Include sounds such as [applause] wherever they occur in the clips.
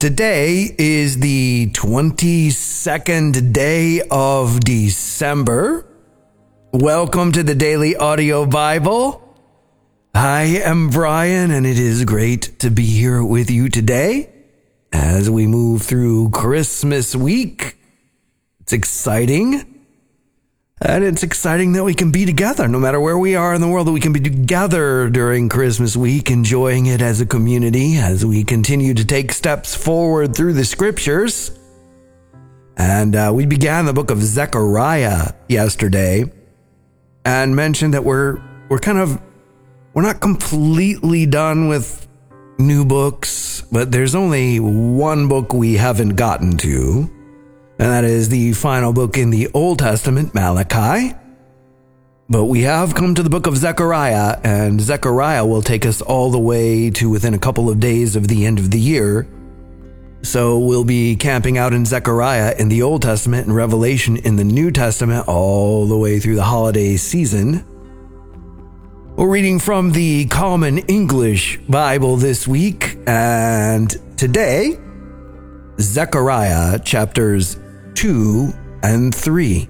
Today is the 22nd day of December. Welcome to the Daily Audio Bible. I am Brian, and it is great to be here with you today as we move through Christmas week. It's exciting. And it's exciting that we can be together no matter where we are in the world, that we can be together during Christmas week, enjoying it as a community as we continue to take steps forward through the scriptures. And uh, we began the book of Zechariah yesterday and mentioned that we're, we're kind of, we're not completely done with new books, but there's only one book we haven't gotten to and that is the final book in the Old Testament, Malachi. But we have come to the book of Zechariah, and Zechariah will take us all the way to within a couple of days of the end of the year. So we'll be camping out in Zechariah in the Old Testament and Revelation in the New Testament all the way through the holiday season. We're reading from the Common English Bible this week, and today, Zechariah chapters 2 and 3.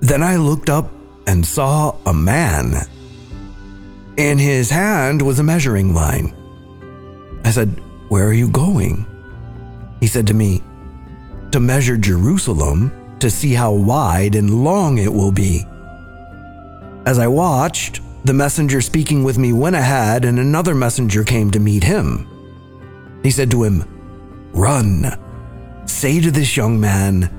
Then I looked up and saw a man. In his hand was a measuring line. I said, Where are you going? He said to me, To measure Jerusalem to see how wide and long it will be. As I watched, the messenger speaking with me went ahead, and another messenger came to meet him. He said to him, Run, say to this young man,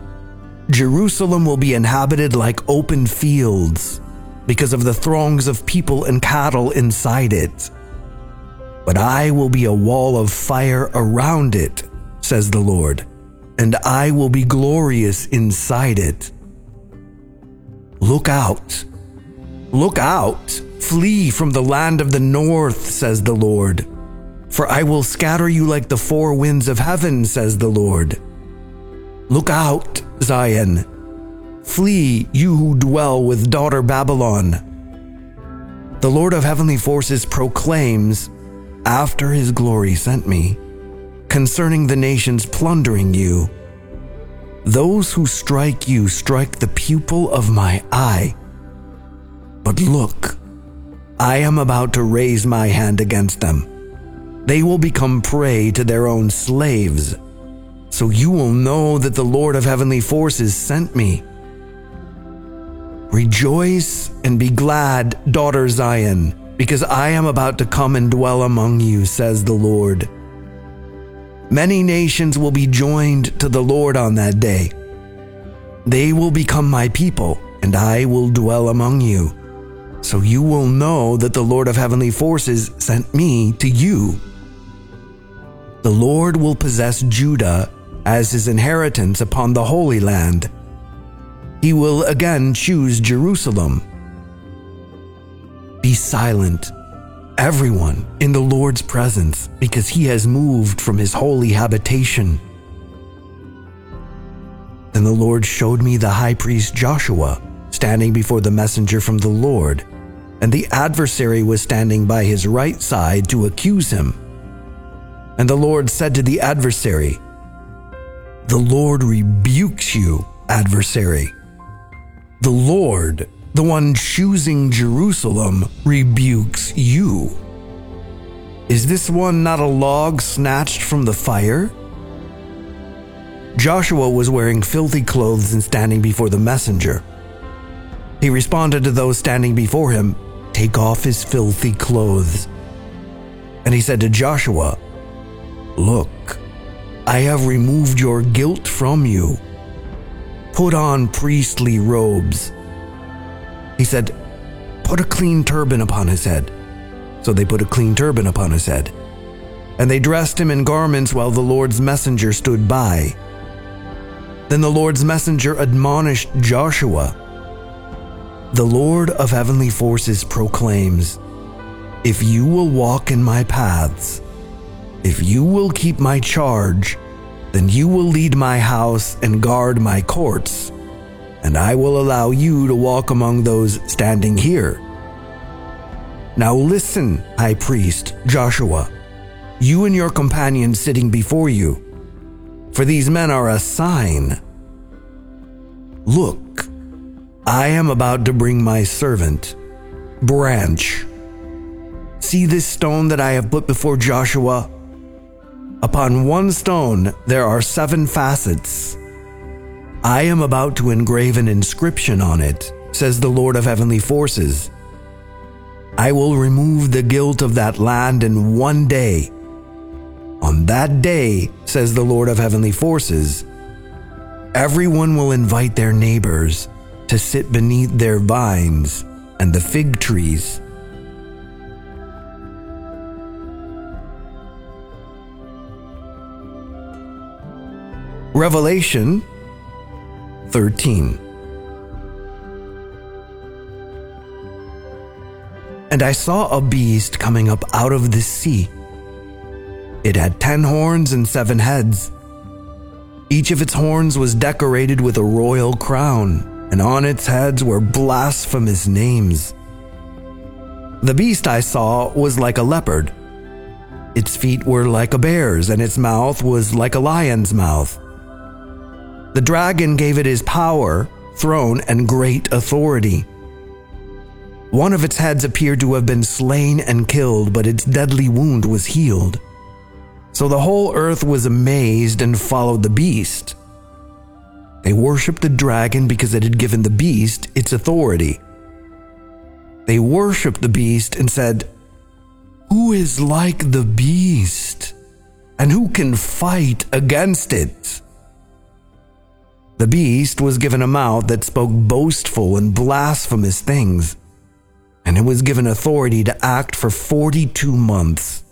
Jerusalem will be inhabited like open fields because of the throngs of people and cattle inside it. But I will be a wall of fire around it, says the Lord, and I will be glorious inside it. Look out. Look out. Flee from the land of the north, says the Lord. For I will scatter you like the four winds of heaven, says the Lord. Look out, Zion. Flee, you who dwell with daughter Babylon. The Lord of heavenly forces proclaims, after his glory sent me, concerning the nations plundering you. Those who strike you strike the pupil of my eye. But look, I am about to raise my hand against them. They will become prey to their own slaves. So you will know that the Lord of heavenly forces sent me. Rejoice and be glad, daughter Zion, because I am about to come and dwell among you, says the Lord. Many nations will be joined to the Lord on that day. They will become my people, and I will dwell among you. So you will know that the Lord of heavenly forces sent me to you. The Lord will possess Judah as his inheritance upon the Holy Land. He will again choose Jerusalem. Be silent, everyone, in the Lord's presence, because he has moved from his holy habitation. Then the Lord showed me the high priest Joshua standing before the messenger from the Lord, and the adversary was standing by his right side to accuse him. And the Lord said to the adversary, The Lord rebukes you, adversary. The Lord, the one choosing Jerusalem, rebukes you. Is this one not a log snatched from the fire? Joshua was wearing filthy clothes and standing before the messenger. He responded to those standing before him, Take off his filthy clothes. And he said to Joshua, Look, I have removed your guilt from you. Put on priestly robes. He said, Put a clean turban upon his head. So they put a clean turban upon his head. And they dressed him in garments while the Lord's messenger stood by. Then the Lord's messenger admonished Joshua The Lord of heavenly forces proclaims, If you will walk in my paths, if you will keep my charge, then you will lead my house and guard my courts, and I will allow you to walk among those standing here. Now listen, high priest Joshua, you and your companions sitting before you, for these men are a sign. Look, I am about to bring my servant, Branch. See this stone that I have put before Joshua? Upon one stone there are seven facets. I am about to engrave an inscription on it, says the Lord of heavenly forces. I will remove the guilt of that land in one day. On that day, says the Lord of heavenly forces, everyone will invite their neighbors to sit beneath their vines and the fig trees. Revelation 13. And I saw a beast coming up out of the sea. It had ten horns and seven heads. Each of its horns was decorated with a royal crown, and on its heads were blasphemous names. The beast I saw was like a leopard. Its feet were like a bear's, and its mouth was like a lion's mouth. The dragon gave it his power, throne, and great authority. One of its heads appeared to have been slain and killed, but its deadly wound was healed. So the whole earth was amazed and followed the beast. They worshipped the dragon because it had given the beast its authority. They worshipped the beast and said, Who is like the beast? And who can fight against it? The beast was given a mouth that spoke boastful and blasphemous things, and it was given authority to act for 42 months.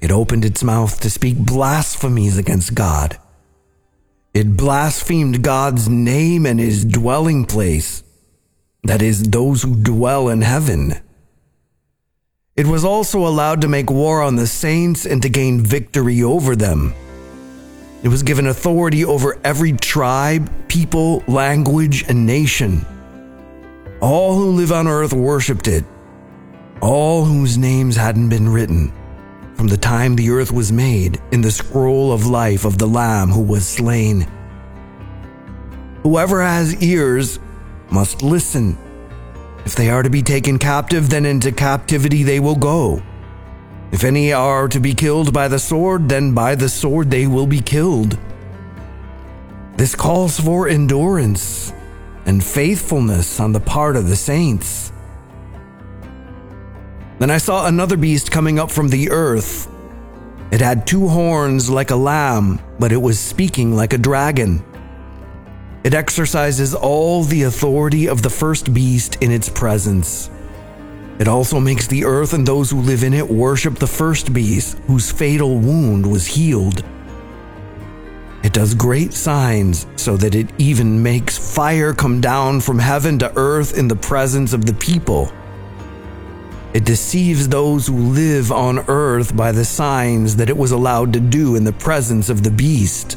It opened its mouth to speak blasphemies against God. It blasphemed God's name and his dwelling place, that is, those who dwell in heaven. It was also allowed to make war on the saints and to gain victory over them. It was given authority over every tribe, people, language, and nation. All who live on earth worshipped it, all whose names hadn't been written from the time the earth was made in the scroll of life of the Lamb who was slain. Whoever has ears must listen. If they are to be taken captive, then into captivity they will go. If any are to be killed by the sword, then by the sword they will be killed. This calls for endurance and faithfulness on the part of the saints. Then I saw another beast coming up from the earth. It had two horns like a lamb, but it was speaking like a dragon. It exercises all the authority of the first beast in its presence. It also makes the earth and those who live in it worship the first beast, whose fatal wound was healed. It does great signs so that it even makes fire come down from heaven to earth in the presence of the people. It deceives those who live on earth by the signs that it was allowed to do in the presence of the beast.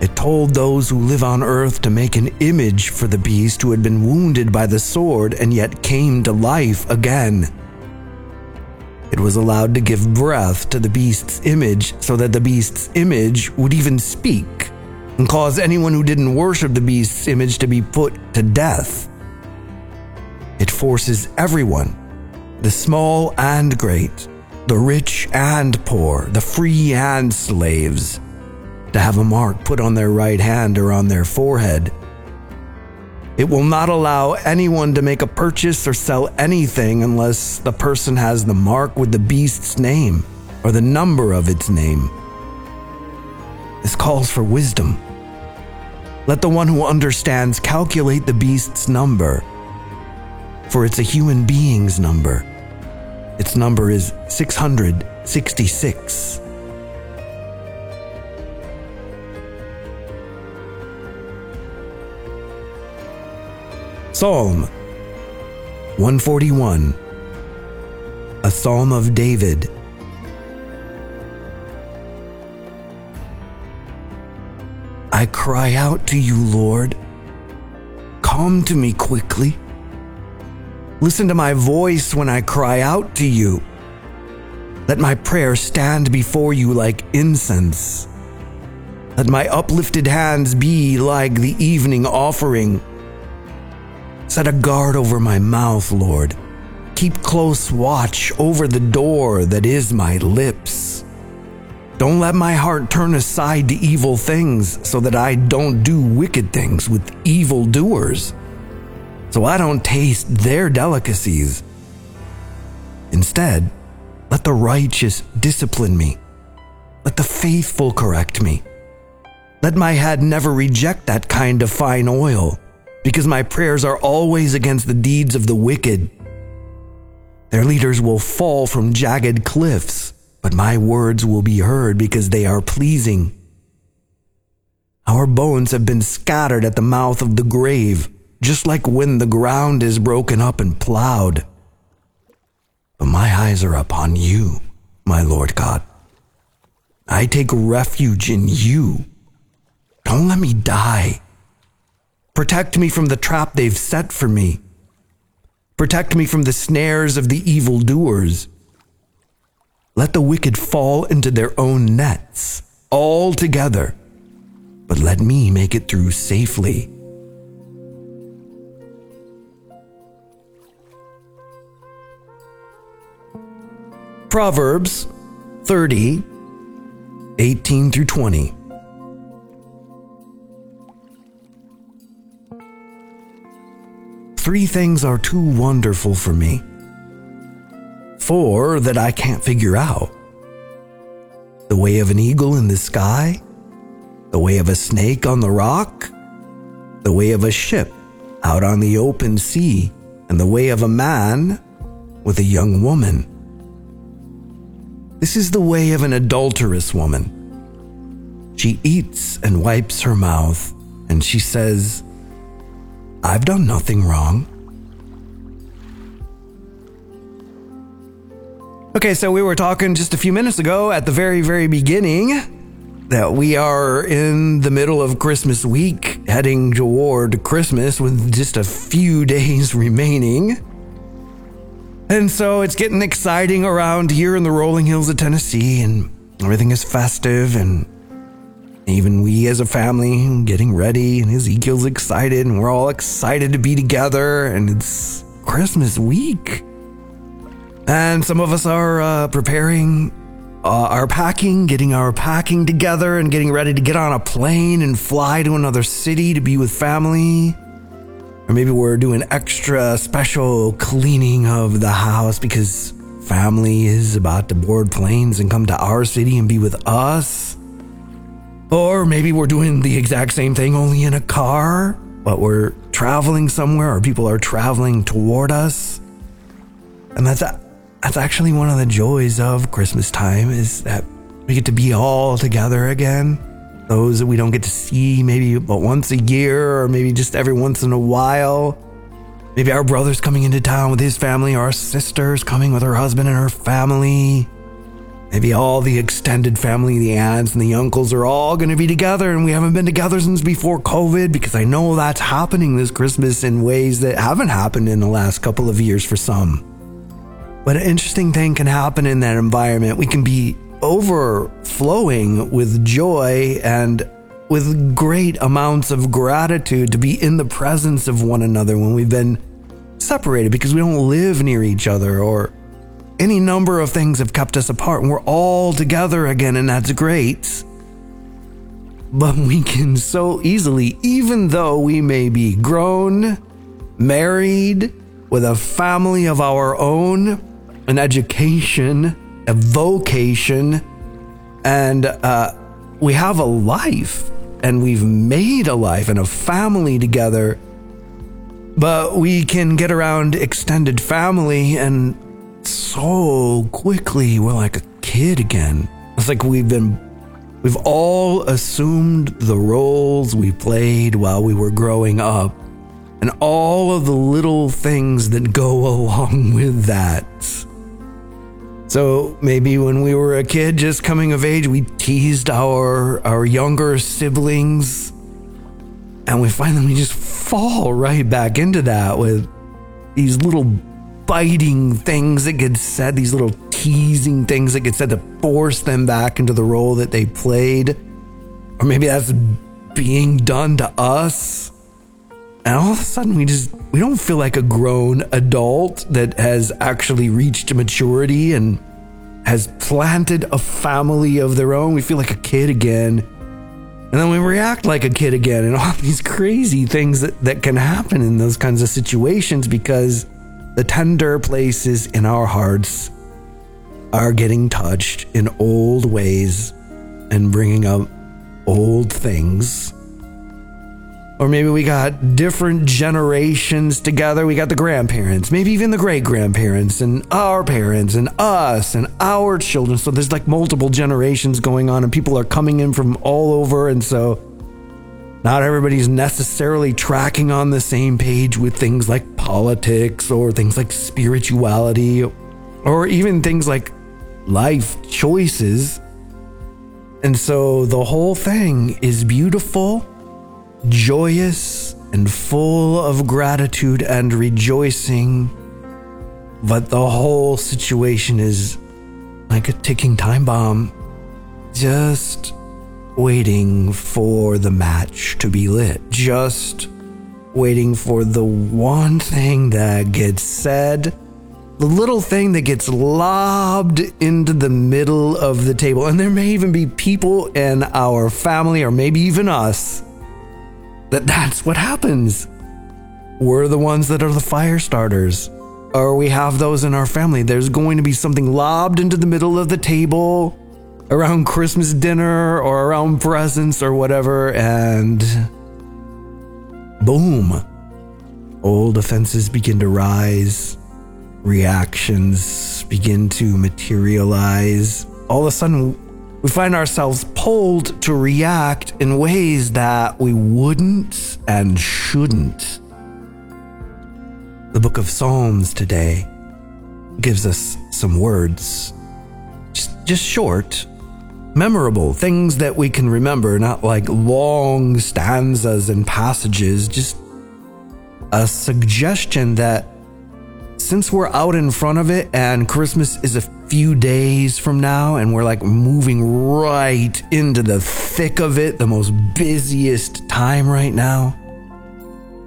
It told those who live on earth to make an image for the beast who had been wounded by the sword and yet came to life again. It was allowed to give breath to the beast's image so that the beast's image would even speak and cause anyone who didn't worship the beast's image to be put to death. It forces everyone, the small and great, the rich and poor, the free and slaves, to have a mark put on their right hand or on their forehead. It will not allow anyone to make a purchase or sell anything unless the person has the mark with the beast's name or the number of its name. This calls for wisdom. Let the one who understands calculate the beast's number, for it's a human being's number. Its number is 666. Psalm 141 A Psalm of David. I cry out to you, Lord. Come to me quickly. Listen to my voice when I cry out to you. Let my prayer stand before you like incense. Let my uplifted hands be like the evening offering. Set a guard over my mouth, Lord. Keep close watch over the door that is my lips. Don't let my heart turn aside to evil things so that I don't do wicked things with evil doers, so I don't taste their delicacies. Instead, let the righteous discipline me. Let the faithful correct me. Let my head never reject that kind of fine oil, because my prayers are always against the deeds of the wicked. Their leaders will fall from jagged cliffs but my words will be heard because they are pleasing. Our bones have been scattered at the mouth of the grave, just like when the ground is broken up and plowed. But my eyes are upon you, my Lord God. I take refuge in you. Don't let me die. Protect me from the trap they've set for me. Protect me from the snares of the evildoers. Let the wicked fall into their own nets, all together, but let me make it through safely. Proverbs 30, 18 through 20. Three things are too wonderful for me. Four that I can't figure out. The way of an eagle in the sky, the way of a snake on the rock, the way of a ship out on the open sea, and the way of a man with a young woman. This is the way of an adulterous woman. She eats and wipes her mouth, and she says, I've done nothing wrong. Okay, so we were talking just a few minutes ago at the very, very beginning that we are in the middle of Christmas week, heading toward Christmas with just a few [laughs] days remaining. And so it's getting exciting around here in the rolling hills of Tennessee, and everything is festive, and even we as a family getting ready, and Ezekiel's excited, and we're all excited to be together, and it's Christmas week. And some of us are uh, preparing uh, our packing, getting our packing together, and getting ready to get on a plane and fly to another city to be with family. Or maybe we're doing extra special cleaning of the house because family is about to board planes and come to our city and be with us. Or maybe we're doing the exact same thing, only in a car, but we're traveling somewhere or people are traveling toward us. And that's that's actually one of the joys of Christmas time is that we get to be all together again. Those that we don't get to see maybe but once a year or maybe just every once in a while. Maybe our brother's coming into town with his family or our sister's coming with her husband and her family. Maybe all the extended family, the aunts and the uncles are all going to be together and we haven't been together since before COVID because I know that's happening this Christmas in ways that haven't happened in the last couple of years for some. But an interesting thing can happen in that environment. We can be overflowing with joy and with great amounts of gratitude to be in the presence of one another when we've been separated because we don't live near each other or any number of things have kept us apart and we're all together again and that's great. But we can so easily, even though we may be grown, married, with a family of our own, an education, a vocation, and uh, we have a life and we've made a life and a family together. But we can get around extended family and so quickly we're like a kid again. It's like we've been, we've all assumed the roles we played while we were growing up and all of the little things that go [laughs] along with that. So maybe when we were a kid just coming of age, we teased our our younger siblings and we finally just fall right back into that with these little biting things that get said, these little teasing things that get said to force them back into the role that they played. Or maybe that's being done to us. And all of a sudden, we just we don't feel like a grown adult that has actually reached maturity and has planted a family of their own. We feel like a kid again. And then we react like a kid again, and all [laughs] these crazy things that, that can happen in those kinds of situations because the tender places in our hearts are getting touched in old ways and bringing up old things. Or maybe we got different generations together. We got the grandparents, maybe even the great grandparents, and our parents, and us, and our children. So there's like multiple generations going on, and people are coming in from all over. And so not everybody's necessarily tracking on the same page with things like politics or things like spirituality or even things like life choices. And so the whole thing is beautiful, joyous, and full of gratitude and rejoicing. But the whole situation is like a ticking time bomb. Just waiting for the match to be lit, just waiting for the one thing that gets said, the little thing that gets lobbed into the middle of the table. And there may even be people in our family, or maybe even us, that that's what happens. We're the ones that are the fire starters. Or we have those in our family. There's going to be something lobbed into the middle of the table around Christmas dinner or around presents or whatever, and boom, old offenses begin to rise, reactions begin to materialize. All of a sudden, we find ourselves pulled to react in ways that we wouldn't and shouldn't. The book of Psalms today gives us some words, just, just short, memorable, things that we can remember, not like long stanzas and passages, just a suggestion that since we're out in front of it and Christmas is a few days from now and we're like moving right into the thick of it, the most busiest time right now,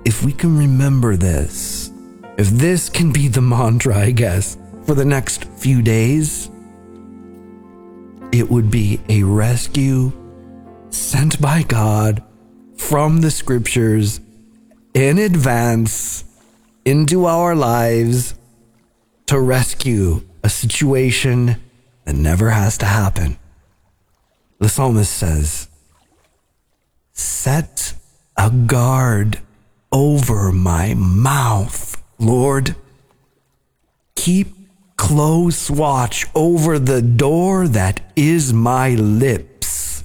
if we can remember this, if this can be the mantra, I guess, for the next few days, it would be a rescue sent by God from the scriptures in advance into our lives to rescue a situation that never has to happen. The psalmist says, Set a guard over my mouth, Lord. Keep close watch over the door that is my lips.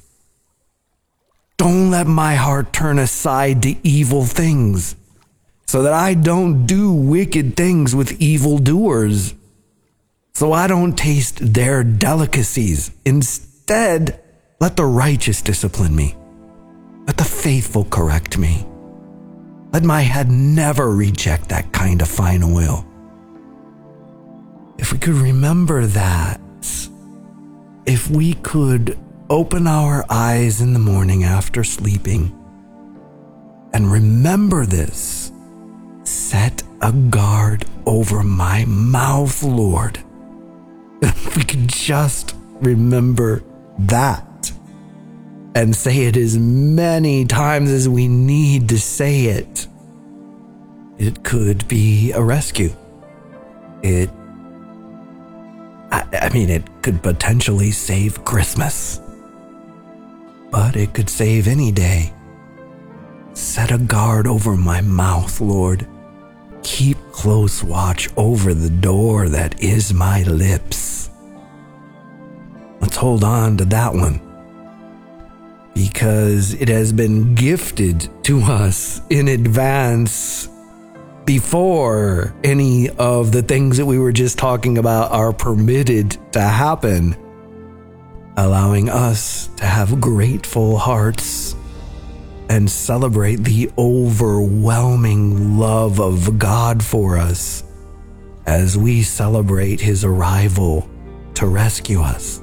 Don't let my heart turn aside to evil things, so that I don't do wicked things with evildoers, so I don't taste their delicacies. Instead, let the righteous discipline me. Let the faithful correct me. Let my head never reject that kind of fine oil if we could remember that, if we could open our eyes in the morning after sleeping and remember this, set a guard over my mouth, Lord. If [laughs] we could just remember that and say it as many times as we need to say it, it could be a rescue. It I, I mean, it could potentially save Christmas. But it could save any day. Set a guard over my mouth, Lord. Keep close watch over the door that is my lips. Let's hold on to that one. Because it has been gifted to us in advance before any of the things that we were just talking about are permitted to happen, allowing us to have grateful hearts and celebrate the overwhelming love of God for us as we celebrate his arrival to rescue us.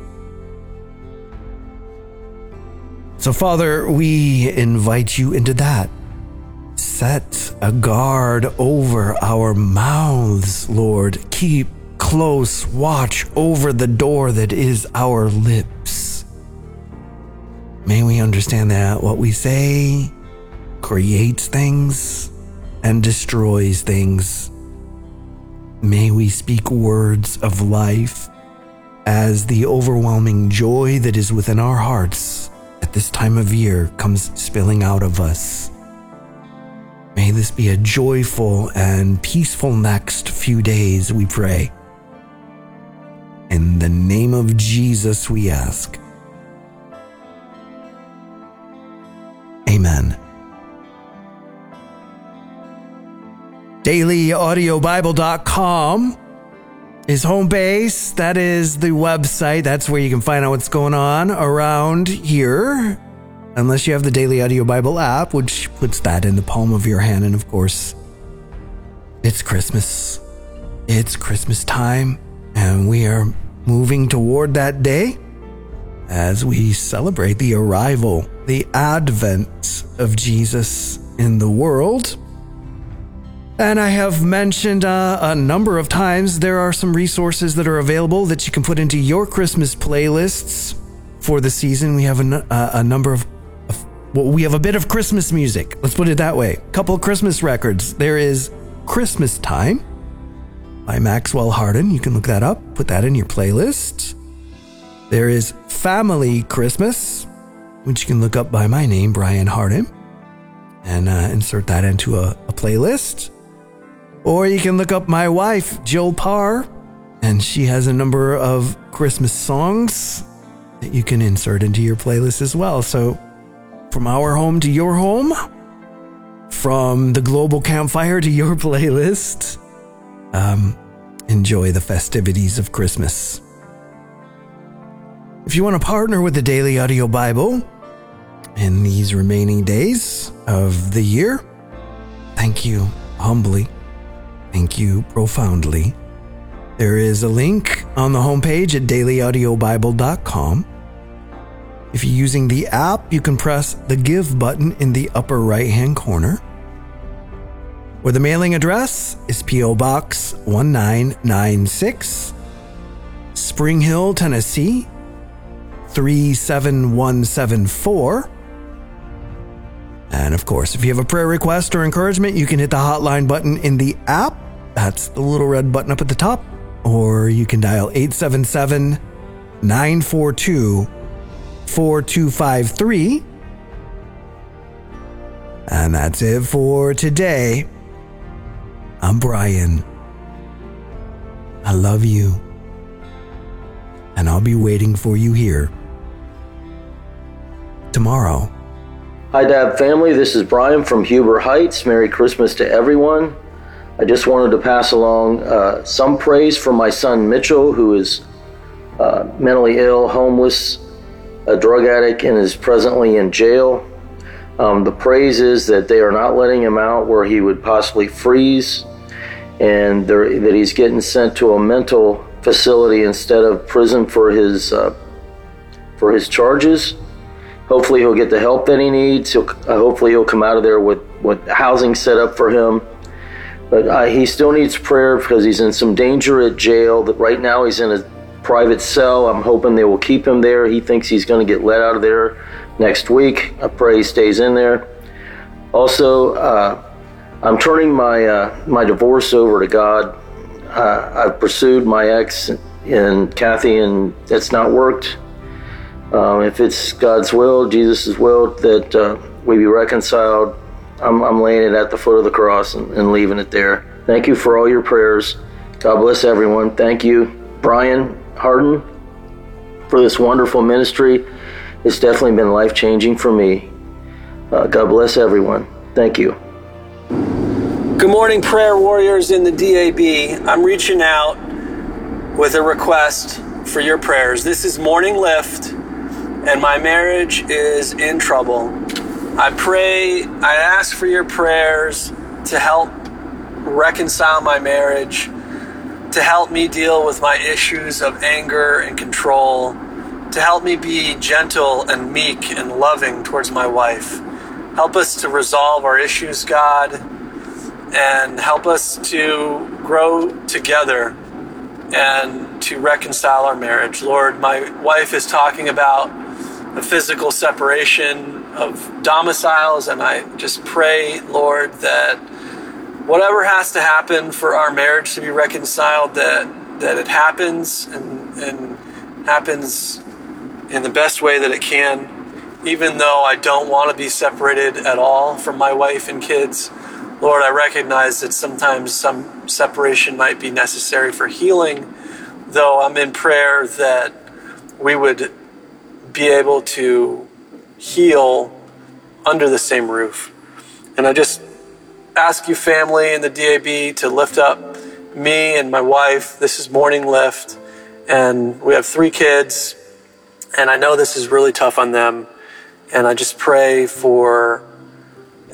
So, Father, we invite you into that. Set a guard over our mouths, Lord. Keep close watch over the door that is our lips. May we understand that what we say creates things and destroys things. May we speak words of life as the overwhelming joy that is within our hearts at this time of year comes spilling out of us. May this be a joyful and peaceful next few days, we pray. In the name of Jesus, we ask. Amen. DailyAudioBible.com is home base. That is the website. That's where you can find out what's going on around here. Unless you have the Daily Audio Bible app, which puts that in the palm of your hand. And of course, it's Christmas. It's Christmas time, and we are moving toward that day as we celebrate the arrival, the advent of Jesus in the world. And I have mentioned uh, a number of times there are some resources that are available that you can put into your Christmas playlists for the season. We have a, uh, number of, of, well, we have a bit of Christmas music. Let's put it that way. Couple Christmas records. There is Christmas Time by Maxwell Hardin. You can look that up, put that in your playlist. There is Family Christmas, which you can look up by my name, Brian Hardin, and uh, insert that into a, a playlist. Or you can look up my wife, Jill Parr, and she has a number of Christmas songs that you can insert into your playlist as well. So, from our home to your home, from the global campfire to your [laughs] playlist, um, enjoy the festivities of Christmas. If you want to partner with the Daily Audio Bible in these remaining days of the year, thank you humbly Thank you profoundly. There is a link on the homepage at dailyaudiobible.com. If you're using the app, you can press the Give button in the upper right hand corner. Where the mailing address is P.O. Box 1996, Spring Hill, Tennessee 37174. And of course, if you have a prayer request or encouragement, you can hit the hotline button in the app that's the little red button up at the top. Or you can dial 877 942 4253. And that's it for today. I'm Brian. I love you. And I'll be waiting for you here tomorrow. Hi, Dab family. This is Brian from Huber Heights. Merry Christmas to everyone. I just wanted to pass along uh, some praise for my son Mitchell, who is uh, mentally ill, homeless, a drug addict, and is presently in jail. Um, the praise is that they are not letting him out where he would possibly freeze, and that he's getting sent to a mental facility instead of prison for his uh, for his charges. Hopefully, he'll get the help that he needs. He'll, uh, hopefully, he'll come out of there with with housing set up for him but uh, he still needs prayer because he's in some danger at jail. That right now he's in a private cell. I'm hoping they will keep him there. He thinks he's going to get let out of there next week. I pray he stays in there. Also, uh, I'm turning my uh, my divorce over to God. Uh, I've pursued my ex and Kathy, and it's not worked. Um, if it's God's will, Jesus' will, that uh, we be reconciled, I'm, I'm laying it at the foot of the cross and, and leaving it there. Thank you for all your prayers. God bless everyone. Thank you, Brian Hardin, for this wonderful ministry. It's definitely been life changing for me. Uh, God bless everyone. Thank you. Good morning, prayer warriors in the DAB. I'm reaching out with a request for your prayers. This is Morning Lift, and my marriage is in trouble. I pray, I ask for your prayers to help reconcile my marriage, to help me deal with my issues of anger and control, to help me be gentle and meek and loving towards my wife. Help us to resolve our issues, God, and help us to grow together and to reconcile our marriage. Lord, my wife is talking about a physical separation of domiciles, and I just pray, Lord, that whatever has to happen for our marriage to be reconciled, that that it happens and, and happens in the best way that it can, even though I don't want to be separated at all from my wife and kids. Lord, I recognize that sometimes some separation might be necessary for healing, though I'm in prayer that we would be able to heal under the same roof. And I just ask you, family in the DAB, to lift up me and my wife. This is Morning Lift, and we have three kids, and I know this is really tough on them. And I just pray for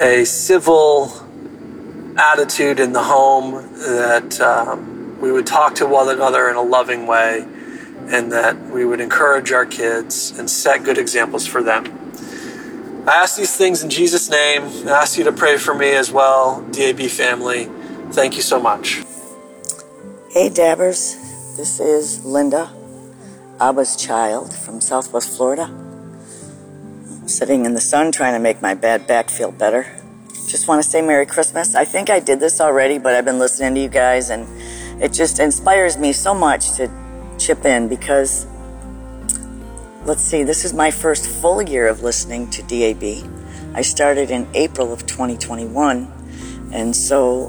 a civil attitude in the home that um, we would talk to one another in a loving way and that we would encourage our kids and set good examples for them. I ask these things in Jesus' name. I ask you to pray for me as well, DAB family. Thank you so much. Hey, Dabbers. This is Linda, Abba's child from Southwest Florida. I'm sitting in the sun trying to make my bad back feel better. Just want to say Merry Christmas. I think I did this already, but I've been listening to you guys, and it just inspires me so much to chip in because let's see, this is my first full year of listening to DAB. I started in April of 2021, and so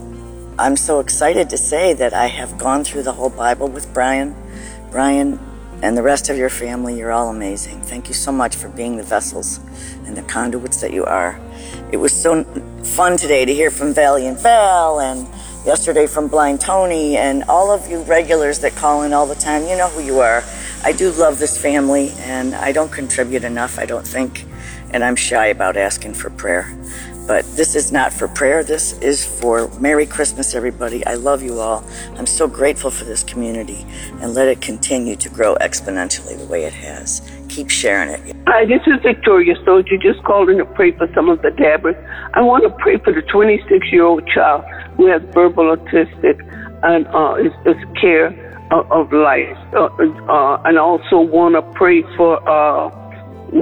I'm so excited to say that I have gone through the whole Bible with Brian. Brian and the rest of your family, you're all amazing. Thank you so much for being the vessels and the conduits that you are. It was so fun today to hear from Valley and Val and yesterday from Blind Tony and all of you regulars that call in all the time. You know who you are. I do love this family and I don't contribute enough, I don't think, and I'm shy about asking for prayer. But this is not for prayer. This is for Merry Christmas, everybody. I love you all. I'm so grateful for this community and let it continue to grow exponentially the way it has. Keep sharing it. Hi, this is Victoria Soldier. Just calling to pray for some of the dabbers. I want to pray for the 26 year old child who has verbal autistic and uh, is, is care of, of life. Uh, uh, and also want to pray for uh,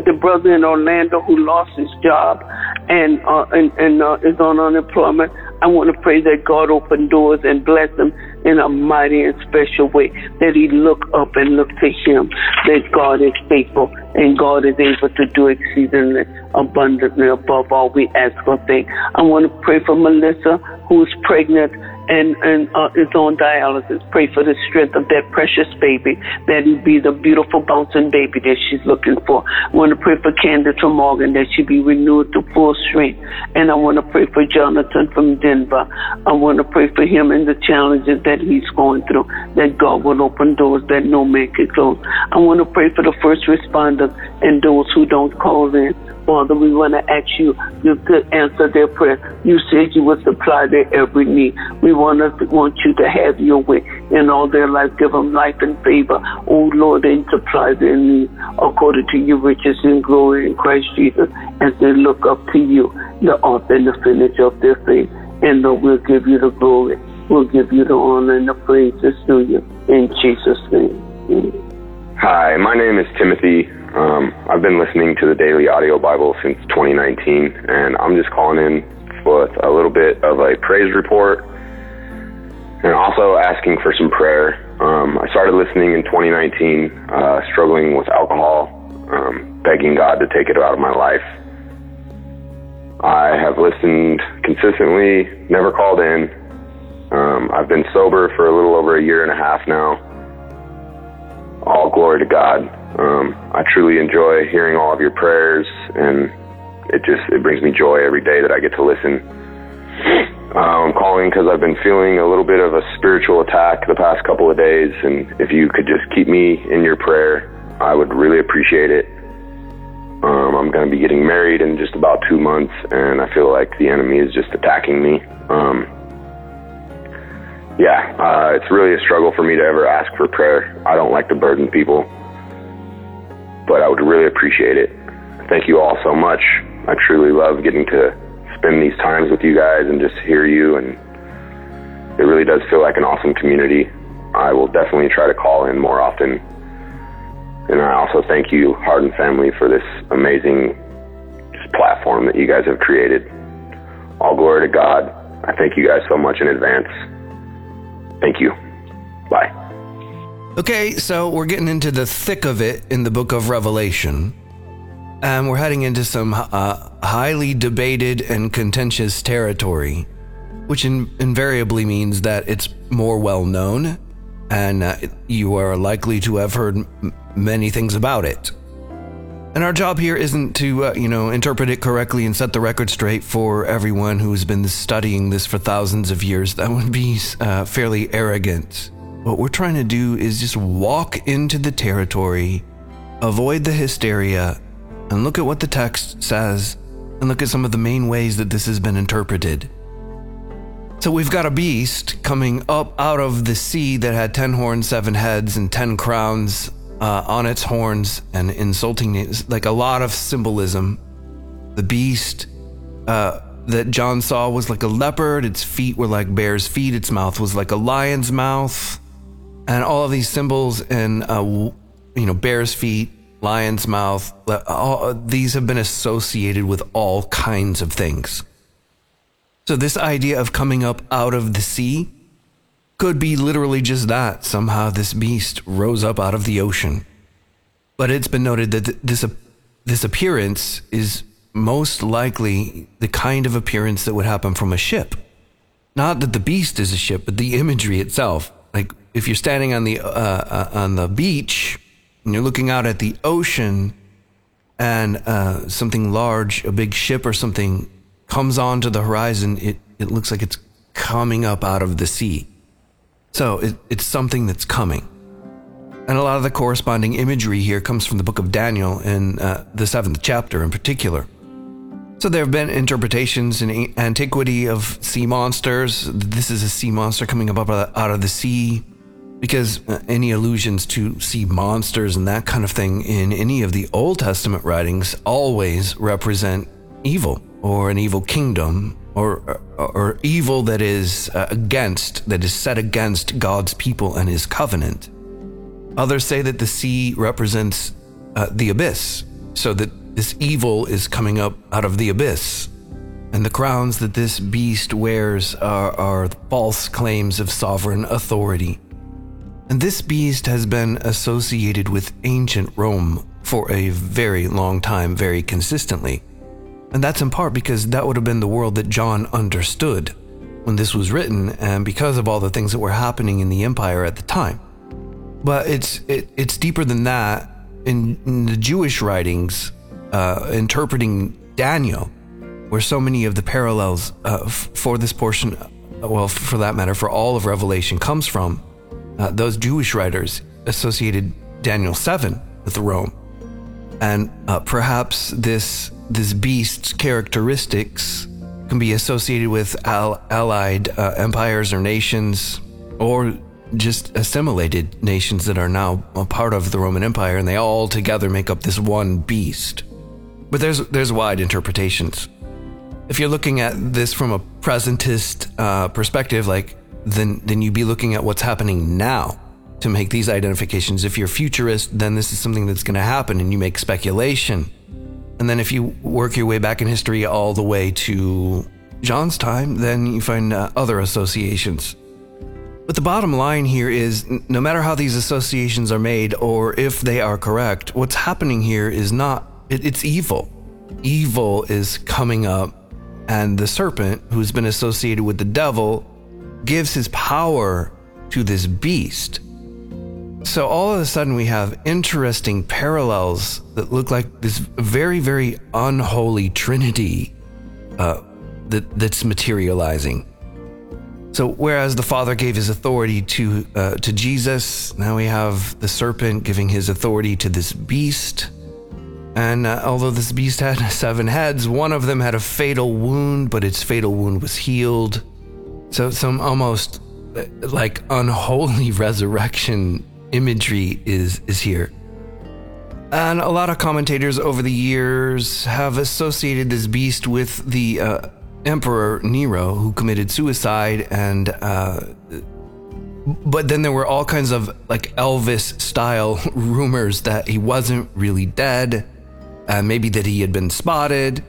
the brother in Orlando who lost his job and uh, and, and uh, is on unemployment. I want to pray that God open doors and bless him in a mighty and special way. That he look up and look to him. That God is faithful and God is able to do exceedingly abundantly above all we ask or think. I want to pray for Melissa who's pregnant and, and uh, is on dialysis. Pray for the strength of that precious baby, that he be the beautiful bouncing baby that she's looking for. I want to pray for Candace from Morgan, that she be renewed to full strength. And I want to pray for Jonathan from Denver. I want to pray for him and the challenges that he's going through, that God will open doors that no man can close. I want to pray for the first responders and those who don't call in. Father, we want to ask you, you to answer their prayer. You said you would supply their every need. We want to, want you to have your way in all their life. Give them life and favor. Oh Lord, and supply their needs according to your riches and glory in Christ Jesus as they look up to you, the author and the finisher of their faith. And Lord, we'll give you the glory. We'll give you the honor and the praises due you. In Jesus' name. Amen. Hi, my name is Timothy. Um, I've been listening to the Daily Audio Bible since 2019, and I'm just calling in with a little bit of a praise report and also asking for some prayer. Um, I started listening in 2019, uh, struggling with alcohol, um, begging God to take it out of my life. I have listened consistently, never called in. Um, I've been sober for a little over a year and a half now. All glory to God. Um, I truly enjoy hearing all of your prayers, and it just it brings me joy every day that I get to listen. I'm calling because I've been feeling a little bit of a spiritual attack the past couple of days, and if you could just keep me in your prayer, I would really appreciate it. Um, I'm going to be getting married in just about two months, and I feel like the enemy is just attacking me. Um, yeah, uh, it's really a struggle for me to ever ask for prayer. I don't like to burden people, but I would really appreciate it. Thank you all so much. I truly love getting to spend these times with you guys and just hear you, and it really does feel like an awesome community. I will definitely try to call in more often. And I also thank you, Hardin family, for this amazing just platform that you guys have created. All glory to God. I thank you guys so much in advance. Thank you. Bye. Okay, so we're getting into the thick of it in the book of Revelation. And we're heading into some uh, highly debated and contentious territory, which in- invariably means that it's more well known and uh, you are likely to have heard m- many things about it. And our job here isn't to, uh, you know, interpret it correctly and set the record straight for everyone who's been studying this for thousands of years. That would be uh, fairly arrogant. What we're trying to do is just walk into the territory, avoid the hysteria, and look at what the text says, and look at some of the main ways that this has been interpreted. So we've got a beast coming up out of the sea that had ten horns, seven heads, and ten crowns uh, on its horns and insulting it, like a lot of symbolism. The beast uh, that John saw was like a leopard, its feet were like bear's feet, its mouth was like a lion's mouth, and all of these symbols and uh, you know bear's feet, lion's mouth, all, these have been associated with all kinds of things. So this idea of coming up out of the sea could be literally just that. Somehow this beast rose up out of the ocean. But it's been noted that this, this appearance is most likely the kind of appearance that would happen from a ship. Not that the beast is a ship, but the imagery itself. If you're standing on the uh, uh, on the beach and you're looking out at the ocean, and uh, something large, a big ship or something, comes onto the horizon, it it looks like it's coming up out of the sea. So it, it's something that's coming. And a lot of the corresponding imagery here comes from the book of Daniel in uh, the seventh chapter in particular. So there have been interpretations in antiquity of sea monsters. This is a sea monster coming up out of the sea, because uh, any allusions to sea monsters and that kind of thing in any of the Old Testament writings always represent evil or an evil kingdom or, or, evil that is uh, against, that is set against God's people and his covenant. Others say that the sea represents uh, the abyss, so that this evil is coming up out of the abyss. And the crowns that this beast wears are, are false claims of sovereign authority. And this beast has been associated with ancient Rome for a very long time, very consistently. And that's in part because that would have been the world that John understood when this was written and because of all the things that were happening in the empire at the time. But it's it, it's deeper than that. In, in the Jewish writings, uh, interpreting Daniel, where so many of the parallels uh, f- for this portion, uh, well, for that matter, for all of Revelation comes from, uh, those Jewish writers associated Daniel 7 with Rome. And uh, perhaps this this beast's characteristics can be associated with al- allied uh, empires or nations, or just assimilated nations that are now a part of the Roman Empire, and they all together make up this one beast. But there's there's wide interpretations. If you're looking at this from a presentist uh, perspective, like then then you'd be looking at what's happening now to make these identifications. If you're futurist, then this is something that's going to happen, and you make speculation and then if you work your way back in history all the way to John's time, then you find uh, other associations. But the bottom line here is no matter how these associations are made or if they are correct, what's happening here is not, it, it's evil. Evil is coming up, and the serpent, who's been associated with the devil, gives his power to this beast so all of a sudden, we have interesting parallels that look like this very, very unholy trinity uh, that, that's materializing. So, whereas the Father gave his authority to uh, to Jesus, now we have the serpent giving his authority to this beast. And uh, although this beast had [laughs] seven heads, one of them had a fatal wound, but its fatal wound was healed. So, some almost uh, like unholy [laughs] resurrection imagery is, is here. And a lot of commentators over the years have associated this beast with the uh, Emperor Nero, who committed suicide, and uh, but then there were all kinds of like Elvis style [laughs] rumors that he wasn't really dead, uh, maybe that he had been spotted,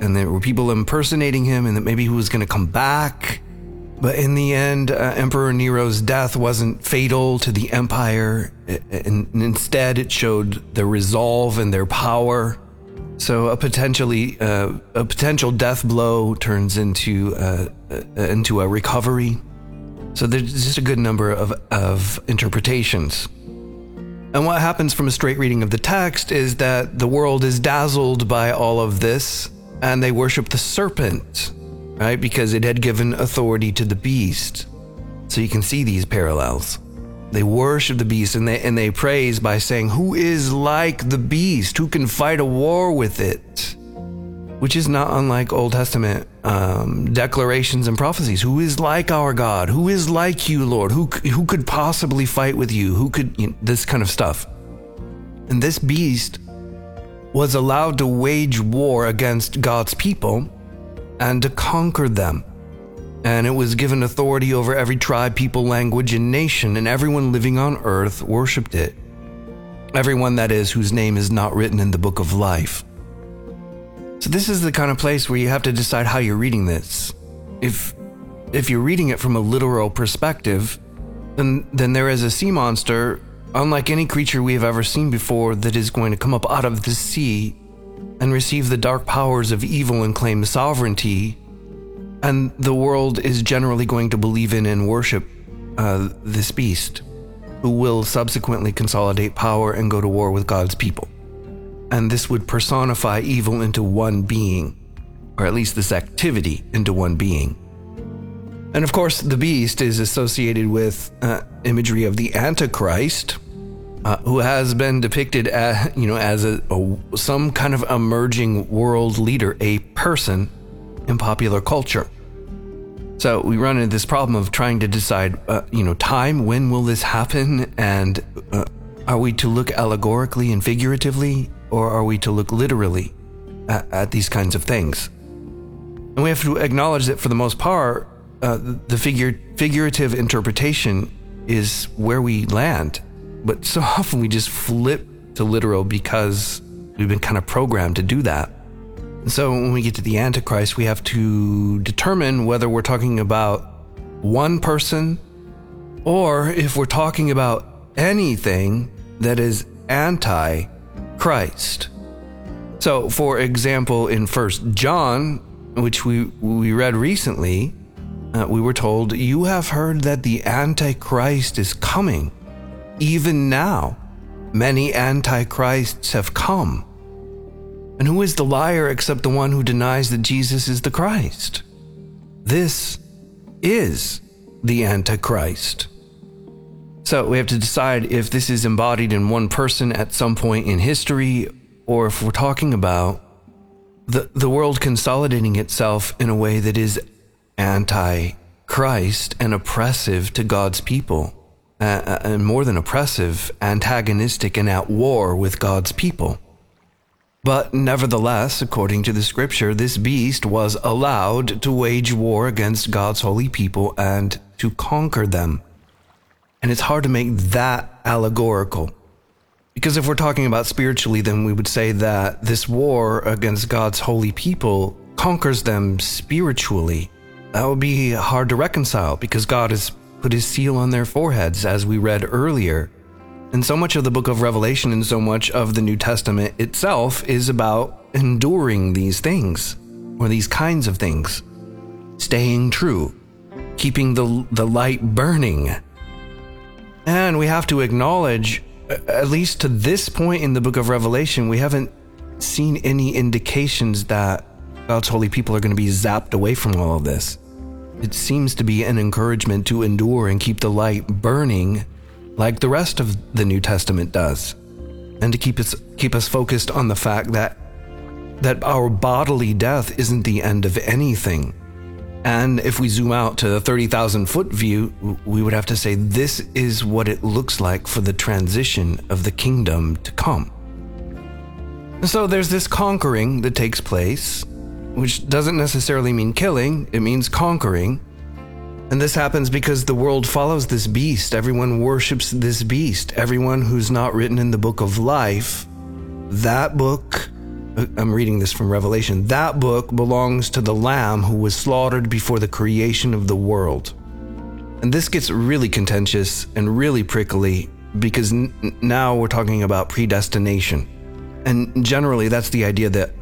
and there were people impersonating him, and that maybe he was going to come back. But in the end, uh, Emperor Nero's death wasn't fatal to the empire. and instead, it showed their resolve and their power. So a potentially uh, a potential death blow turns into uh, uh, into a recovery. So there's just a good number of, of interpretations. And what happens from a straight reading of the text is that the world is dazzled by all of this, and they worship the serpent right? Because it had given authority to the beast. So you can see these parallels. They worship the beast and they and they praise by saying, "Who is like the beast? Who can fight a war with it?" Which is not unlike Old Testament um, declarations and prophecies. Who is like our God? Who is like you, Lord? Who who could possibly fight with you? Who could you know, this kind of stuff? And this beast was allowed to wage war against God's people and to conquer them. And it was given authority over every tribe, people, language, and nation, and everyone living on earth worshipped it. Everyone, that is, whose name is not written in the book of life. So, this is the kind of place where you have to decide how you're reading this. If, if you're reading it from a literal perspective, then, then there is a sea monster, unlike any creature we have ever seen before, that is going to come up out of the sea and receive the dark powers of evil and claim sovereignty, and the world is generally going to believe in and worship uh, this beast, who will subsequently consolidate power and go to war with God's people. And this would personify evil into one being, or at least this activity into one being. And of course, the beast is associated with uh, imagery of the Antichrist, uh, who has been depicted as, you know, as a, a, some kind of emerging world leader, a person in popular culture. So we run into this problem of trying to decide, uh, you know, time, when will this happen? And uh, are we to look allegorically and figuratively, or are we to look literally at, at these kinds of things? And we have to acknowledge that for the most part, uh, the figure, figurative interpretation is where we land but so often we just flip to literal because we've been kind of programmed to do that. And so when we get to the Antichrist, we have to determine whether we're talking about one person or if we're talking about anything that is anti Christ. So, for example, in First John, which we, we read recently, uh, we were told, You have heard that the Antichrist is coming. Even now, many antichrists have come. And who is the liar except the one who denies that Jesus is the Christ? This is the Antichrist. So we have to decide if this is embodied in one person at some point in history, or if we're talking about the, the world consolidating itself in a way that is anti Christ and oppressive to God's people uh, and more than oppressive, antagonistic, and at war with God's people. But nevertheless, according to the scripture, this beast was allowed to wage war against God's holy people and to conquer them. And it's hard to make that allegorical. Because if we're talking about spiritually, then we would say that this war against God's holy people conquers them spiritually. That would be hard to reconcile because God is put his seal on their foreheads, as we read earlier. And so much of the book of Revelation and so much of the New Testament itself is about enduring these things, or these kinds of things, staying true, keeping the, the light burning. And we have to acknowledge, at least to this point in the book of Revelation, we haven't seen any indications that God's holy people are going to be zapped away from all of this. It seems to be an encouragement to endure and keep the light burning like the rest of the New Testament does. and to keep us keep us focused on the fact that that our bodily death isn't the end of anything. And if we zoom out to the 30,000 foot view, we would have to say this is what it looks like for the transition of the kingdom to come. So there's this conquering that takes place, which doesn't necessarily mean killing, it means conquering. And this happens because the world follows this beast. Everyone worships this beast. Everyone who's not written in the book of life, that book, uh, I'm reading this from Revelation, that book belongs to the Lamb who was slaughtered before the creation of the world. And this gets really contentious and really prickly because n- now we're talking about predestination. And generally, that's the idea that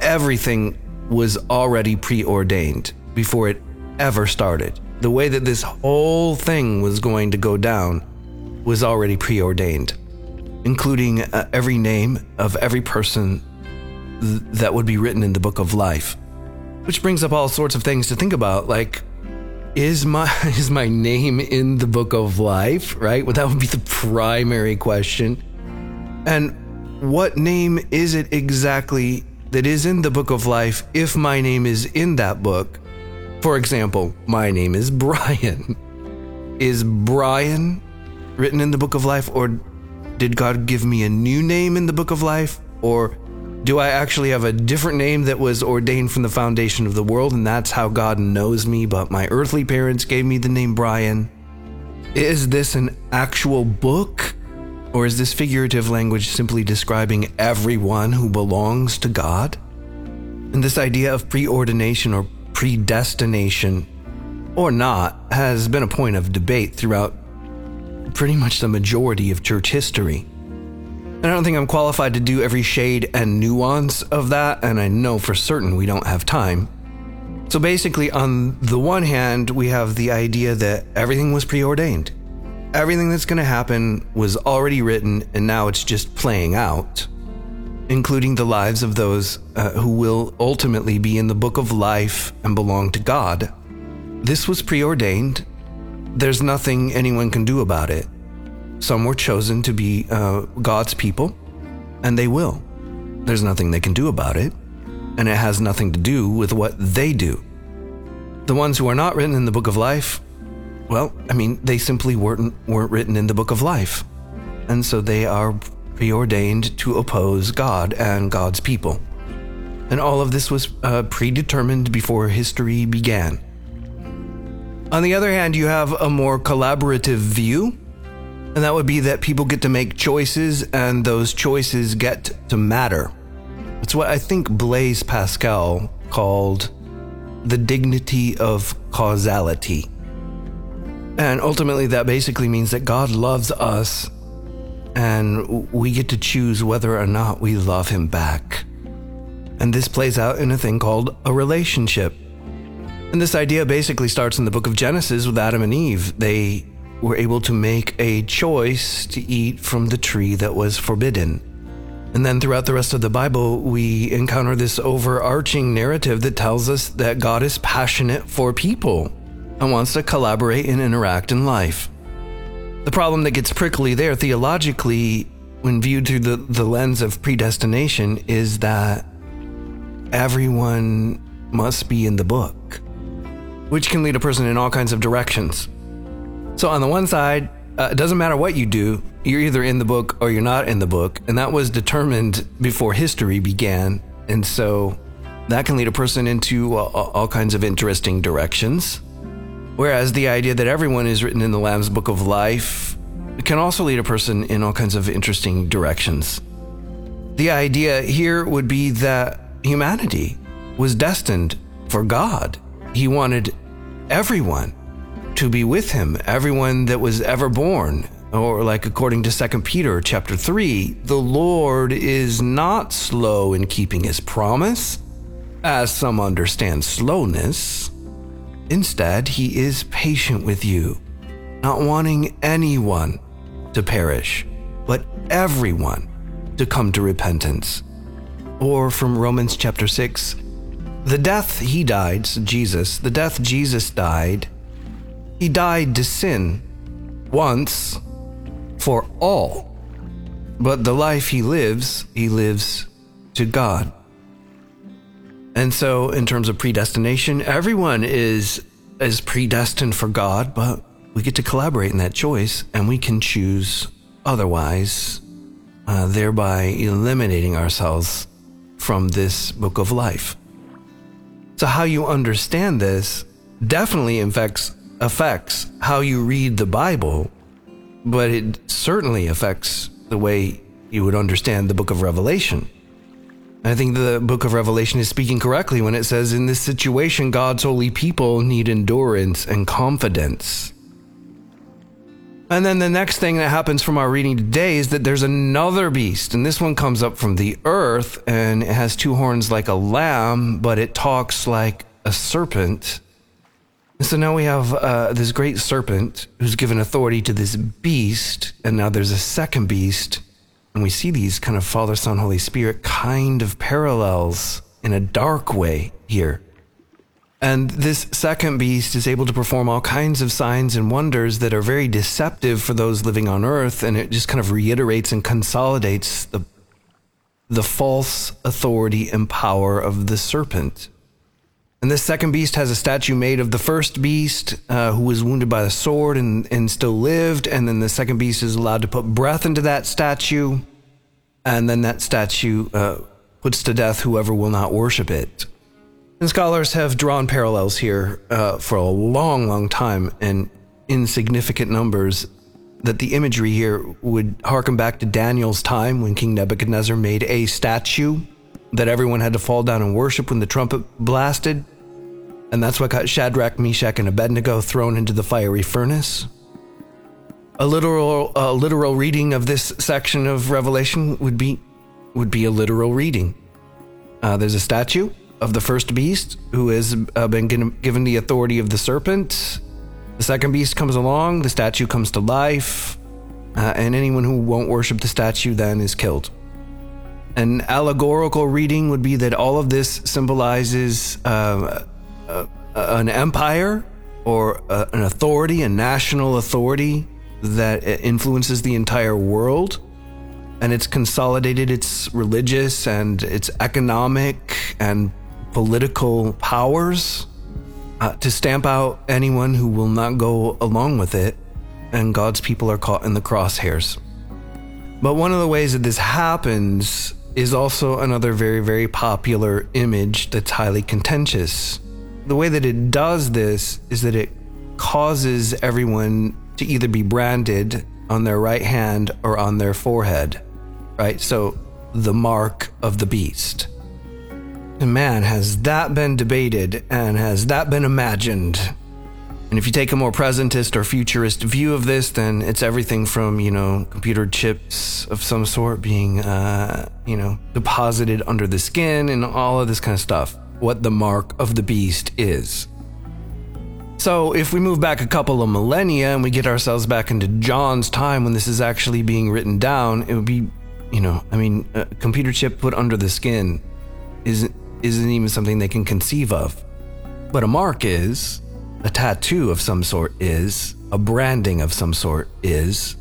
everything was already preordained before it ever started. The way that this whole thing was going to go down was already preordained, including uh, every name of every person th- that would be written in the book of life. Which brings up all sorts of things to think about, like is my [laughs] is my name in the book of life, right? Well, that would be the primary question. And what name is it exactly that is in the book of life if my name is in that book? For example, my name is Brian. [laughs] Is Brian written in the book of life, or did God give me a new name in the book of life? Or do I actually have a different name that was ordained from the foundation of the world, and that's how God knows me, but my earthly parents gave me the name Brian? Is this an actual book? Or is this figurative language simply describing everyone who belongs to God? And this idea of preordination or predestination, or not, has been a point of debate throughout pretty much the majority of church history. And I don't think I'm qualified to do every shade and nuance of that, and I know for certain we don't have time. So basically, on the one hand, we have the idea that everything was preordained. Everything that's going to happen was already written, and now it's just playing out, including the lives of those uh, who will ultimately be in the book of life and belong to God. This was preordained. There's nothing anyone can do about it. Some were chosen to be uh, God's people, and they will. There's nothing they can do about it, and it has nothing to do with what they do. The ones who are not written in the book of life well, I mean, they simply weren't weren't written in the book of life. And so they are preordained to oppose God and God's people. And all of this was uh, predetermined before history began. On the other hand, you have a more collaborative view, and that would be that people get to make choices and those choices get to matter. It's what I think Blaise Pascal called the dignity of causality. And ultimately, that basically means that God loves us and we get to choose whether or not we love Him back. And this plays out in a thing called a relationship. And this idea basically starts in the book of Genesis with Adam and Eve. They were able to make a choice to eat from the tree that was forbidden. And then throughout the rest of the Bible, we encounter this overarching narrative that tells us that God is passionate for people and wants to collaborate and interact in life. The problem that gets prickly there theologically, when viewed through the, the lens of predestination, is that everyone must be in the book, which can lead a person in all kinds of directions. So, on the one side, uh, it doesn't matter what you do, you're either in the book or you're not in the book, and that was determined before history began. And so that can lead a person into uh, all kinds of interesting directions. Whereas the idea that everyone is written in the Lamb's Book of Life can also lead a person in all kinds of interesting directions. The idea here would be that humanity was destined for God. He wanted everyone to be with him, everyone that was ever born. Or like according to 2 Peter chapter 3, the Lord is not slow in keeping his promise, as some understand slowness Instead, he is patient with you, not wanting anyone to perish, but everyone to come to repentance. Or from Romans chapter 6, the death he died, Jesus, the death Jesus died, he died to sin once for all. but the life he lives, he lives to God. And so, in terms of predestination, everyone is is predestined for God, but we get to collaborate in that choice, and we can choose otherwise, uh, thereby eliminating ourselves from this book of life. So, how you understand this definitely affects affects how you read the Bible, but it certainly affects the way you would understand the book of Revelation. I think the book of Revelation is speaking correctly when it says, In this situation, God's holy people need endurance and confidence. And then the next thing that happens from our reading today is that there's another beast, and this one comes up from the earth, and it has two horns like a lamb, but it talks like a serpent. And so now we have uh, this great serpent who's given authority to this beast, and now there's a second beast and we see these kind of Father, Son, Holy Spirit kind of parallels in a dark way here. And this second beast is able to perform all kinds of signs and wonders that are very deceptive for those living on earth. And it just kind of reiterates and consolidates the, the false authority and power of the serpent. And this second beast has a statue made of the first beast uh, who was wounded by the sword and, and still lived. And then the second beast is allowed to put breath into that statue. And then that statue uh, puts to death whoever will not worship it. And scholars have drawn parallels here uh, for a long, long time and in significant numbers that the imagery here would harken back to Daniel's time when King Nebuchadnezzar made a statue that everyone had to fall down and worship when the trumpet blasted. And that's what got Shadrach, Meshach, and Abednego thrown into the fiery furnace. A literal, a literal reading of this section of Revelation would be, would be a literal reading. Uh, there's a statue of the first beast who has uh, been given the authority of the serpent. The second beast comes along, the statue comes to life, uh, and anyone who won't worship the statue then is killed. An allegorical reading would be that all of this symbolizes uh, uh, an empire or uh, an authority, a national authority that influences the entire world. And it's consolidated its religious and its economic and political powers uh, to stamp out anyone who will not go along with it. And God's people are caught in the crosshairs. But one of the ways that this happens is also another very, very popular image that's highly contentious. The way that it does this is that it causes everyone to either be branded on their right hand or on their forehead, right? So the mark of the beast. And man, has that been debated and has that been imagined and if you take a more presentist or futurist view of this, then it's everything from, you know, computer chips of some sort being, uh, you know, deposited under the skin and all of this kind of stuff. What the mark of the beast is. So, if we move back a couple of millennia and we get ourselves back into John's time when this is actually being written down, it would be, you know, I mean, a computer chip put under the skin isn't, isn't even something they can conceive of. But a mark is, a tattoo of some sort is, a branding of some sort is.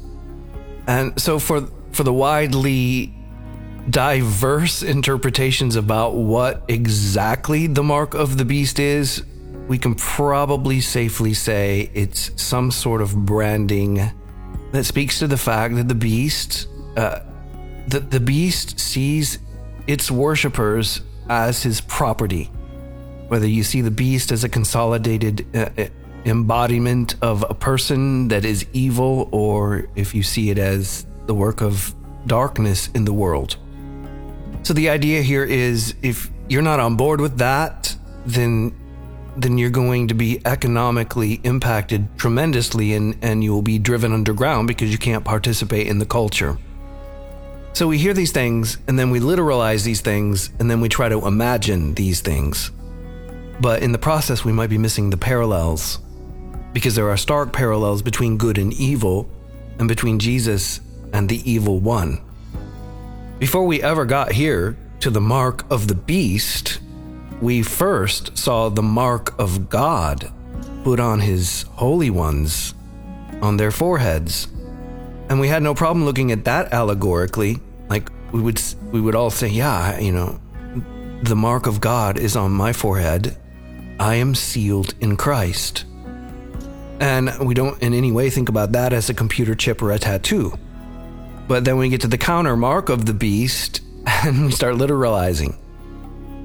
And so for for the widely diverse interpretations about what exactly the mark of the beast is, we can probably safely say it's some sort of branding that speaks to the fact that the beast, uh, the, the beast sees its worshippers as his property whether you see the beast as a consolidated uh, uh, embodiment of a person that is evil or if you see it as the work of darkness in the world. So the idea here is if you're not on board with that, then then you're going to be economically impacted tremendously and, and you will be driven underground because you can't participate in the culture. So we hear these things and then we literalize these things and then we try to imagine these things. But in the process, we might be missing the parallels because there are stark parallels between good and evil and between Jesus and the evil one. Before we ever got here to the mark of the beast, we first saw the mark of God put on his holy ones on their foreheads. And we had no problem looking at that allegorically. Like we would we would all say, yeah, you know, the mark of God is on my forehead. I am sealed in Christ. And we don't in any way think about that as a computer chip or a tattoo. But then we get to the counter mark of the beast [laughs] and we start literalizing.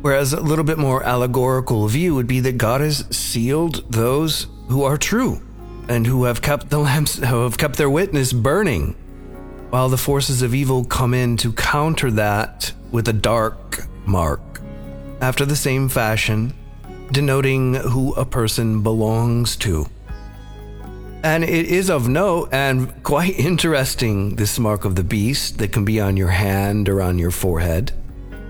Whereas a little bit more allegorical view would be that God has sealed those who are true and who have kept the lamps [laughs] who have kept their witness burning while the forces of evil come in to counter that with a dark mark after the same fashion denoting who a person belongs to and it is of note and quite interesting this mark of the beast that can be on your hand or on your forehead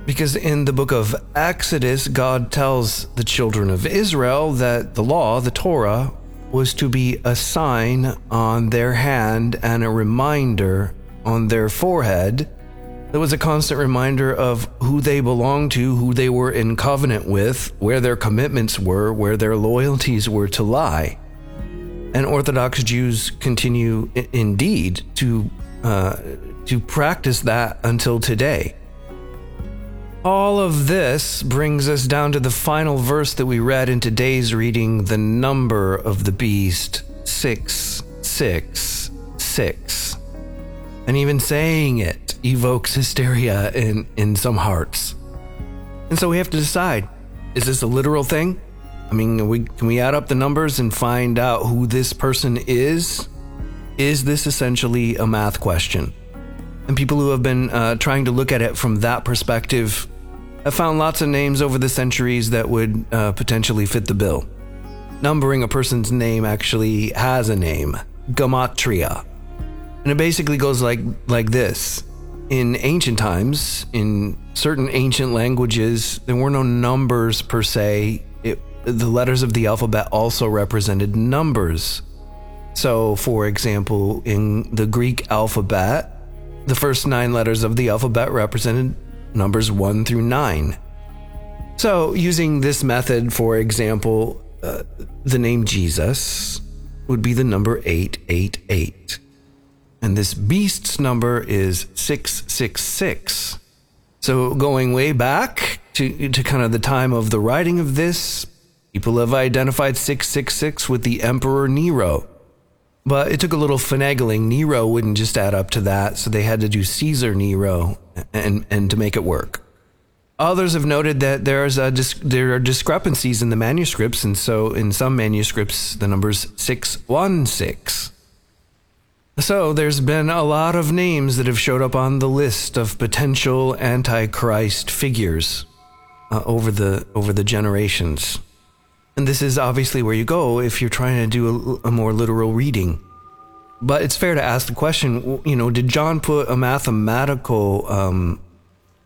because in the book of Exodus, God tells the children of Israel that the law, the Torah, was to be a sign on their hand and a reminder on their forehead. It was a constant reminder of who they belonged to, who they were in covenant with, where their commitments were, where their loyalties were to lie. And Orthodox Jews continue, indeed, to uh, to practice that until today. All of this brings us down to the final verse that we read in today's reading the number of the beast 666. And even saying it evokes hysteria in, in some hearts. And so we have to decide is this a literal thing? I mean, we, can we add up the numbers and find out who this person is? Is this essentially a math question? And people who have been uh, trying to look at it from that perspective I've found lots of names over the centuries that would uh, potentially fit the bill. Numbering a person's name actually has a name, gematria. And it basically goes like like this. In ancient times, in certain ancient languages, there were no numbers per se. The letters of the alphabet also represented numbers. So, for example, in the Greek alphabet, the first nine letters of the alphabet represented numbers 1 through 9. So, using this method, for example, uh, the name Jesus would be the number 888. And this beast's number is 666. So, going way back to, to kind of the time of the writing of this, people have identified 666 with the Emperor Nero. But it took a little finagling. Nero wouldn't just add up to that, so they had to do Caesar Nero and, and to make it work. Others have noted that there's a there are discrepancies in the manuscripts, and so in some manuscripts the number's 616. So there's been a lot of names that have showed up on the list of potential antichrist figures uh, over the over the generations. And this is obviously where you go if you're trying to do a, a more literal reading. But it's fair to ask the question you know, did John put a mathematical um,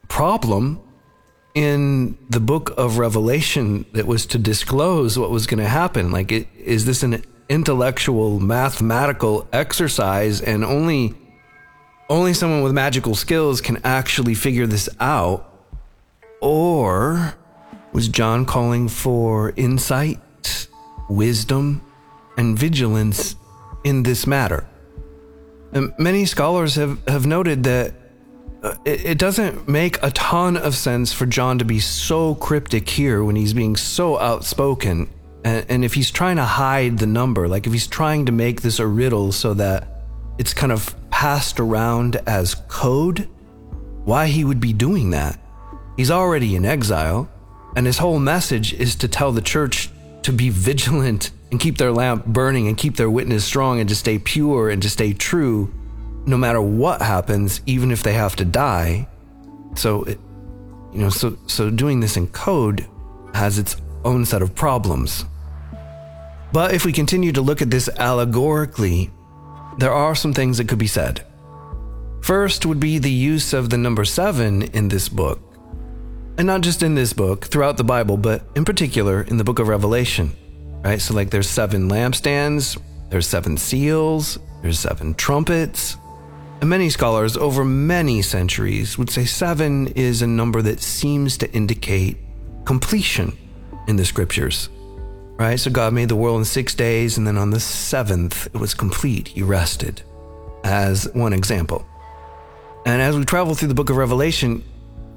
problem in the book of Revelation that was to disclose what was going to happen? Like, it, is this an intellectual mathematical exercise and only only someone with magical skills can actually figure this out or was John calling for insight, wisdom, and vigilance in this matter? And many scholars have, have noted that uh, it, it doesn't make a ton of sense for John to be so cryptic here when he's being so outspoken. And, and if he's trying to hide the number, like if he's trying to make this a riddle so that it's kind of passed around as code, why he would be doing that? He's already in exile. And his whole message is to tell the church to be vigilant and keep their lamp burning and keep their witness strong and to stay pure and to stay true no matter what happens, even if they have to die. So, it, you know, so, so doing this in code has its own set of problems. But if we continue to look at this allegorically, there are some things that could be said. First would be the use of the number seven in this book. And not just in this book, throughout the Bible, but in particular in the book of Revelation. Right? So, like, there's seven lampstands, there's seven seals, there's seven trumpets. And many scholars over many centuries would say seven is a number that seems to indicate completion in the scriptures. Right? So God made the world in six days, and then on the seventh, it was complete. He rested. as one example. And as we travel through the book of Revelation,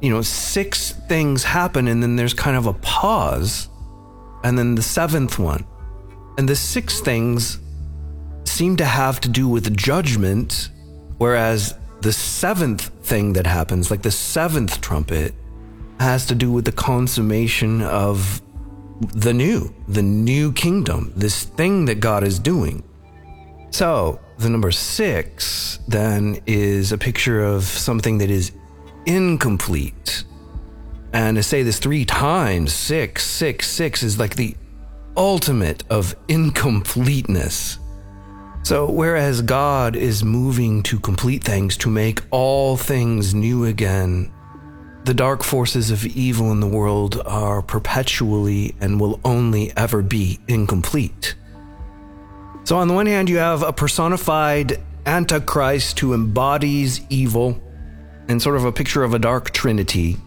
you know, six things happen and then there's kind of a pause, and then the seventh one. And the six things seem to have to do with judgment, whereas the seventh thing that happens, like the seventh trumpet, has to do with the consummation of the new, the new kingdom, this thing that God is doing. So, the number six then is a picture of something that is incomplete. And to say this three times, six, six, six, is like the ultimate of incompleteness. So, whereas God is moving to complete things, to make all things new again, the dark forces of evil in the world are perpetually and will only ever be incomplete. So, on the one hand, you have a personified Antichrist who embodies evil and sort of a picture of a dark trinity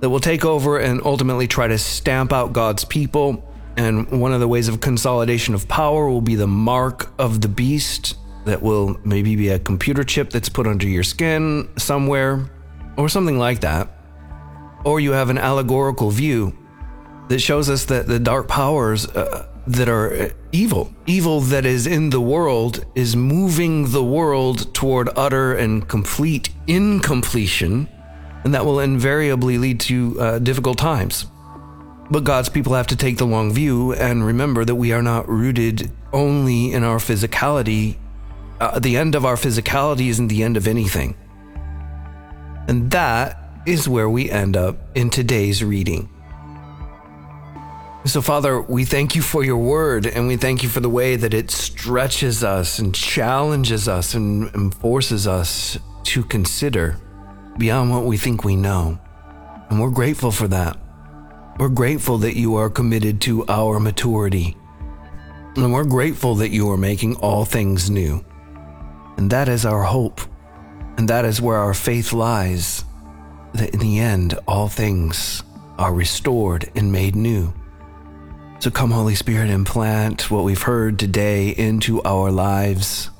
that will take over and ultimately try to stamp out God's people and one of the ways of consolidation of power will be the mark of the beast that will maybe be a computer chip that's put under your skin somewhere, or something like that. Or you have an allegorical view that shows us that the dark powers uh, that are evil, evil that is in the world, is moving the world toward utter and complete incompletion, and that will invariably lead to uh, difficult times. But God's people have to take the long view and remember that we are not rooted only in our physicality. Uh, the end of our physicality isn't the end of anything. And that is where we end up in today's reading. So, Father, we thank you for your word and we thank you for the way that it stretches us and challenges us and, forces us to consider beyond what we think we know. And we're grateful for that. We're grateful that you are committed to our maturity. And we're grateful that you are making all things new. And that is our hope. And that is where our faith lies. That in the end, all things are restored and made new. So come, Holy Spirit, and plant what we've heard today into our lives.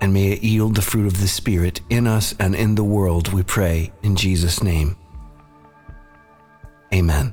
And may it yield the fruit of the Spirit in us and in the world, we pray, in Jesus' name. Amen.